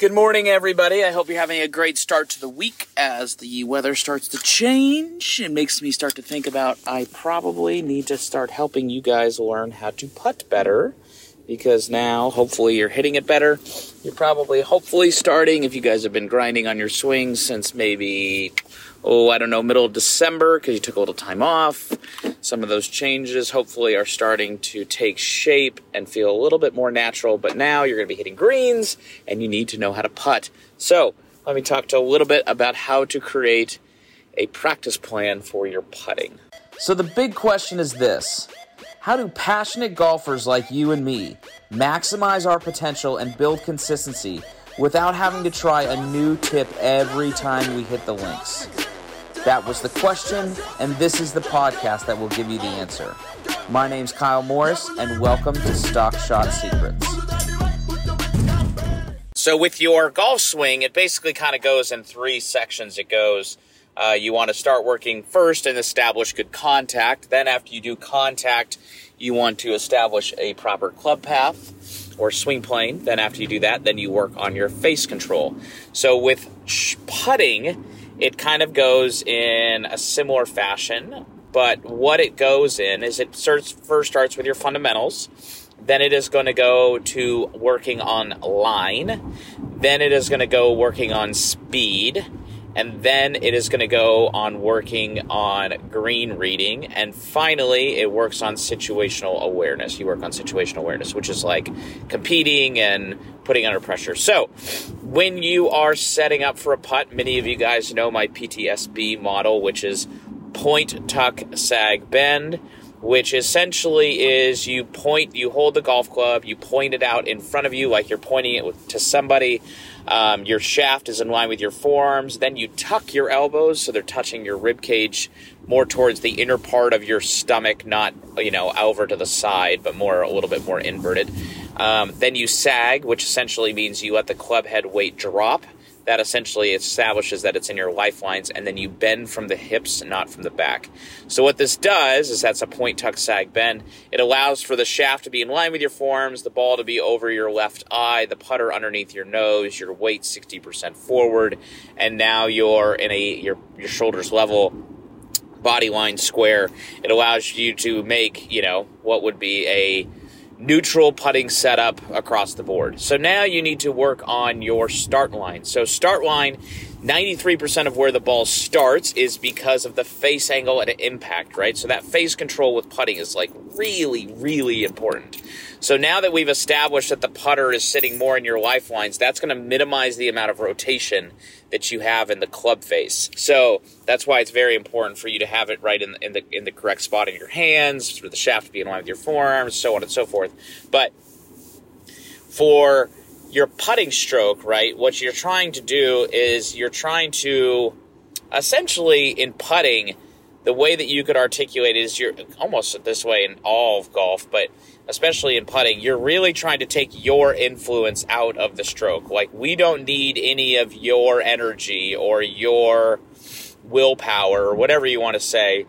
Good morning, everybody. I hope you're having a great start to the week as the weather starts to change. It makes me start to think about I probably need to start helping you guys learn how to putt better because now hopefully you're hitting it better. You're probably hopefully starting if you guys have been grinding on your swings since maybe oh, I don't know, middle of December because you took a little time off. Some of those changes hopefully are starting to take shape and feel a little bit more natural, but now you're going to be hitting greens and you need to know how to putt. So, let me talk to a little bit about how to create a practice plan for your putting. So, the big question is this How do passionate golfers like you and me maximize our potential and build consistency without having to try a new tip every time we hit the links? That was the question, and this is the podcast that will give you the answer. My name's Kyle Morris, and welcome to Stock Shot Secrets. So, with your golf swing, it basically kind of goes in three sections. It goes, uh, you want to start working first and establish good contact. Then, after you do contact, you want to establish a proper club path or swing plane. Then, after you do that, then you work on your face control. So, with putting, it kind of goes in a similar fashion, but what it goes in is it starts, first starts with your fundamentals. Then it is going to go to working on line. Then it is going to go working on speed and then it is going to go on working on green reading. And finally it works on situational awareness. You work on situational awareness which is like competing and putting under pressure. So when you are setting up for a putt many of you guys know my ptsb model which is point tuck sag bend which essentially is you point you hold the golf club you point it out in front of you like you're pointing it to somebody um, your shaft is in line with your forearms. Then you tuck your elbows so they're touching your rib cage more towards the inner part of your stomach, not you know over to the side, but more a little bit more inverted. Um, then you sag, which essentially means you let the club head weight drop that essentially establishes that it's in your lifelines, and then you bend from the hips, not from the back. So what this does is that's a point tuck sag bend. It allows for the shaft to be in line with your forearms, the ball to be over your left eye, the putter underneath your nose, your weight 60% forward, and now you're in a your your shoulders level body line square. It allows you to make, you know, what would be a neutral putting setup across the board. So now you need to work on your start line. So start line 93% of where the ball starts is because of the face angle at impact, right? So that face control with putting is like really, really important. So now that we've established that the putter is sitting more in your lifelines, that's going to minimize the amount of rotation that you have in the club face. So that's why it's very important for you to have it right in the, in the in the correct spot in your hands, for the shaft to be in line with your forearms, so on and so forth. But for your putting stroke, right, what you're trying to do is you're trying to essentially in putting, the way that you could articulate is you're almost this way in all of golf, but especially in putting, you're really trying to take your influence out of the stroke. Like, we don't need any of your energy or your willpower or whatever you want to say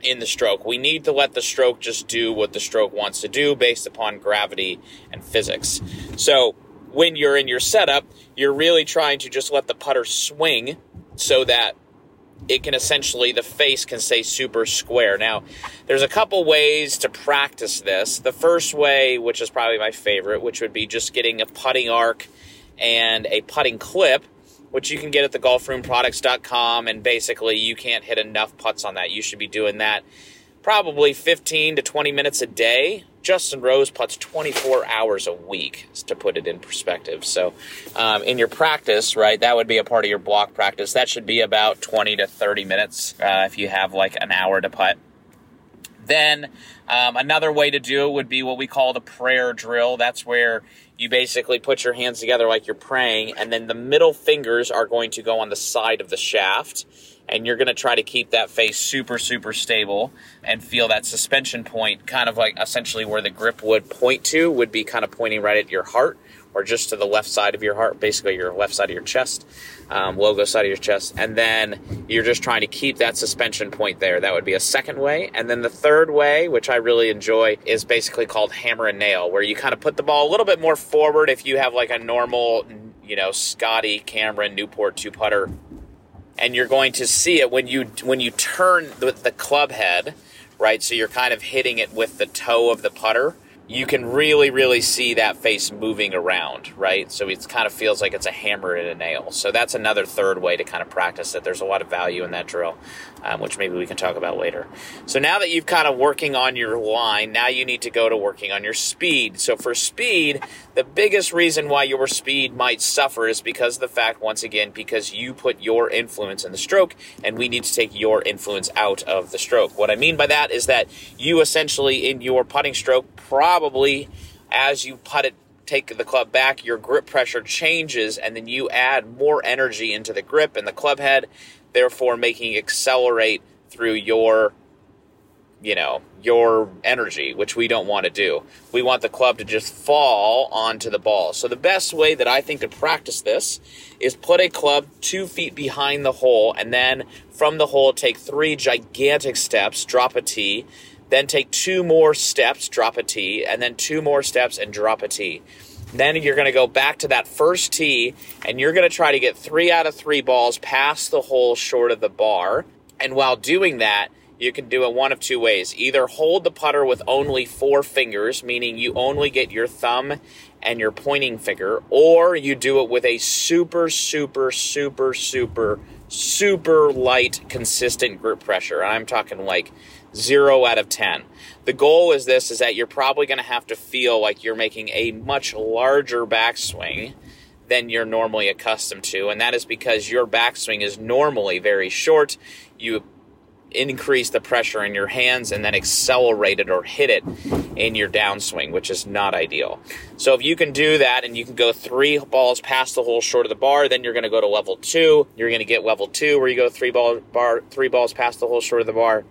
in the stroke. We need to let the stroke just do what the stroke wants to do based upon gravity and physics. So, when you're in your setup, you're really trying to just let the putter swing so that it can essentially the face can stay super square. Now, there's a couple ways to practice this. The first way, which is probably my favorite, which would be just getting a putting arc and a putting clip, which you can get at the golfroomproducts.com and basically you can't hit enough putts on that. You should be doing that probably 15 to 20 minutes a day. Justin Rose puts 24 hours a week, to put it in perspective. So, um, in your practice, right, that would be a part of your block practice. That should be about 20 to 30 minutes uh, if you have like an hour to putt. Then, um, another way to do it would be what we call the prayer drill. That's where you basically put your hands together like you're praying, and then the middle fingers are going to go on the side of the shaft and you're going to try to keep that face super, super stable and feel that suspension point kind of like essentially where the grip would point to, would be kind of pointing right at your heart or just to the left side of your heart, basically your left side of your chest, um, logo side of your chest. And then you're just trying to keep that suspension point there. That would be a second way. And then the third way, which I really enjoy, is basically called hammer and nail, where you kind of put the ball a little bit more forward if you have like a normal you know, Scotty, Cameron, Newport two putter, and you're going to see it when you when you turn the, the club head, right? So you're kind of hitting it with the toe of the putter you can really, really see that face moving around, right? So it kind of feels like it's a hammer and a nail. So that's another third way to kind of practice it. There's a lot of value in that drill, um, which maybe we can talk about later. So now that you've kind of working on your line, now you need to go to working on your speed. So for speed, the biggest reason why your speed might suffer is because the fact, once again, because you put your influence in the stroke, and we need to take your influence out of the stroke. What I mean by that is that you essentially, in your putting stroke, probably as you putt it take the club back, your grip pressure changes, and then you add more energy into the grip and the club head, therefore making accelerate through your, you know, your energy, which we don't want to do. We want the club to just fall onto the ball. So the best way that I think to practice this is put a club two feet behind the hole, and then from the hole take three gigantic steps, drop a tee then take two more steps, drop a T, and then two more steps and drop a T. Then you're going to go back to that first tee and you're going to try to get three out of three balls past the hole short of the bar. And while doing that, you can do it one of two ways. Either hold the putter with only four fingers, meaning you only get your thumb and your pointing finger, or you do it with a super, super, super, super, super light, consistent group pressure. I'm talking like zero out of 10. The goal is this is that you're probably going to have to feel like you're making a much larger backswing than you're normally accustomed to. And that is because your backswing is normally very short. You increase the pressure in your hands and then accelerate it or hit it in your downswing, which is not ideal. So if you can do that and you can go three balls past the hole short of the bar, then you're going to go to level two. You're going to get level two where you go three ball bar three balls past the hole short of the bar.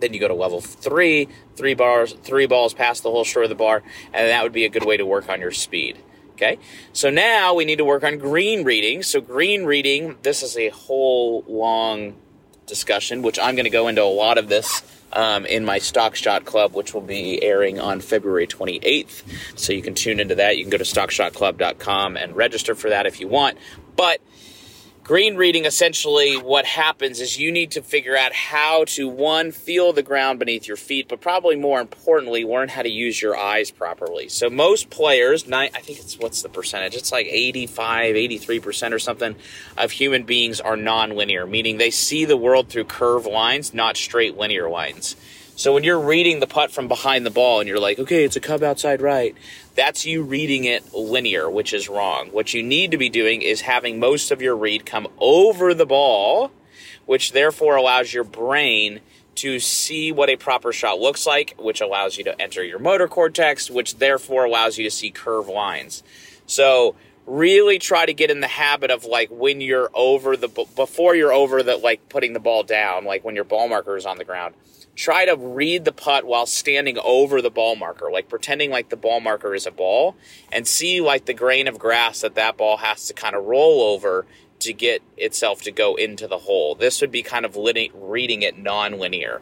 Then you go to level three, three bars, three balls past the hole short of the bar, and that would be a good way to work on your speed. Okay, so now we need to work on green reading. So green reading, this is a whole long discussion, which I'm going to go into a lot of this um, in my Stock Shot Club, which will be airing on February 28th. So you can tune into that. You can go to stockshotclub.com and register for that if you want. But green reading essentially what happens is you need to figure out how to one feel the ground beneath your feet but probably more importantly learn how to use your eyes properly. So most players i think it's what's the percentage? It's like 85 83% or something of human beings are nonlinear meaning they see the world through curved lines not straight linear lines so when you're reading the putt from behind the ball and you're like, okay, it's a cub outside right, that's you reading it linear, which is wrong. What you need to be doing is having most of your read come over the ball, which therefore allows your brain to see what a proper shot looks like, which allows you to enter your motor cortex, which therefore allows you to see curve lines. So really try to get in the habit of like when you're over the before you're over the like putting the ball down, like when your ball marker is on the ground try to read the putt while standing over the ball marker, like pretending like the ball marker is a ball, and see like the grain of grass that that ball has to kind of roll over to get itself to go into the hole. This would be kind of reading it non-linear.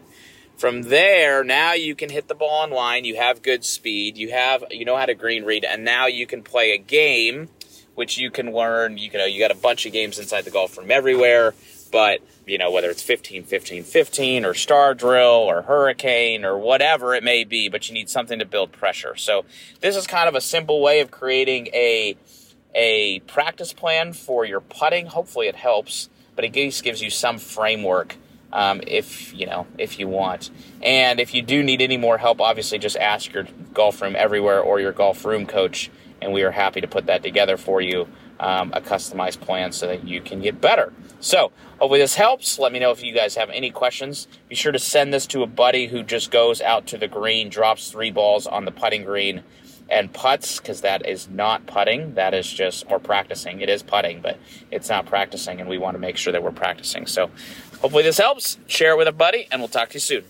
From there, now you can hit the ball on line. You have good speed. You have you know how to green read, and now you can play a game, which you can learn. You know you got a bunch of games inside the golf room everywhere but, you know, whether it's 15, 15, 15 or Star Drill or Hurricane or whatever it may be, but you need something to build pressure. So this is kind of a simple way of creating a, a practice plan for your putting. Hopefully it helps, but it gives, gives you some framework um, if you know if you want. And if you do need any more help, obviously just ask your golf room everywhere or your golf room coach, and we are happy to put that together for you, um, a customized plan so that you can get better. So, hopefully this helps. Let me know if you guys have any questions. Be sure to send this to a buddy who just goes out to the green, drops three balls on the putting green, and putts, because that is not putting. That is just, or practicing. It is putting, but it's not practicing, and we want to make sure that we're practicing. So, hopefully this helps. Share it with a buddy, and we'll talk to you soon.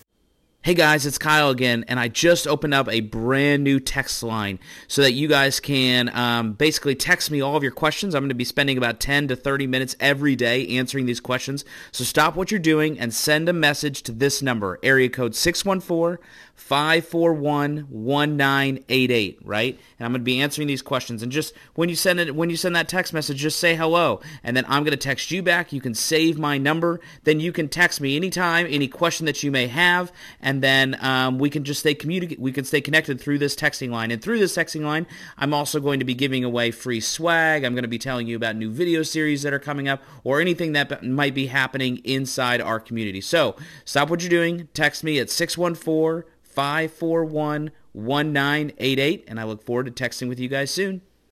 Hey guys, it's Kyle again, and I just opened up a brand new text line so that you guys can um, basically text me all of your questions. I'm going to be spending about 10 to 30 minutes every day answering these questions. So stop what you're doing and send a message to this number, area code 614 541 1988, right? And I'm going to be answering these questions. And just when you send it, when you send that text message, just say hello. And then I'm going to text you back. You can save my number. Then you can text me anytime, any question that you may have. And then um, we can just stay communicate. We can stay connected through this texting line. And through this texting line, I'm also going to be giving away free swag. I'm going to be telling you about new video series that are coming up or anything that might be happening inside our community. So stop what you're doing. Text me at 614 541 1988, and I look forward to texting with you guys soon.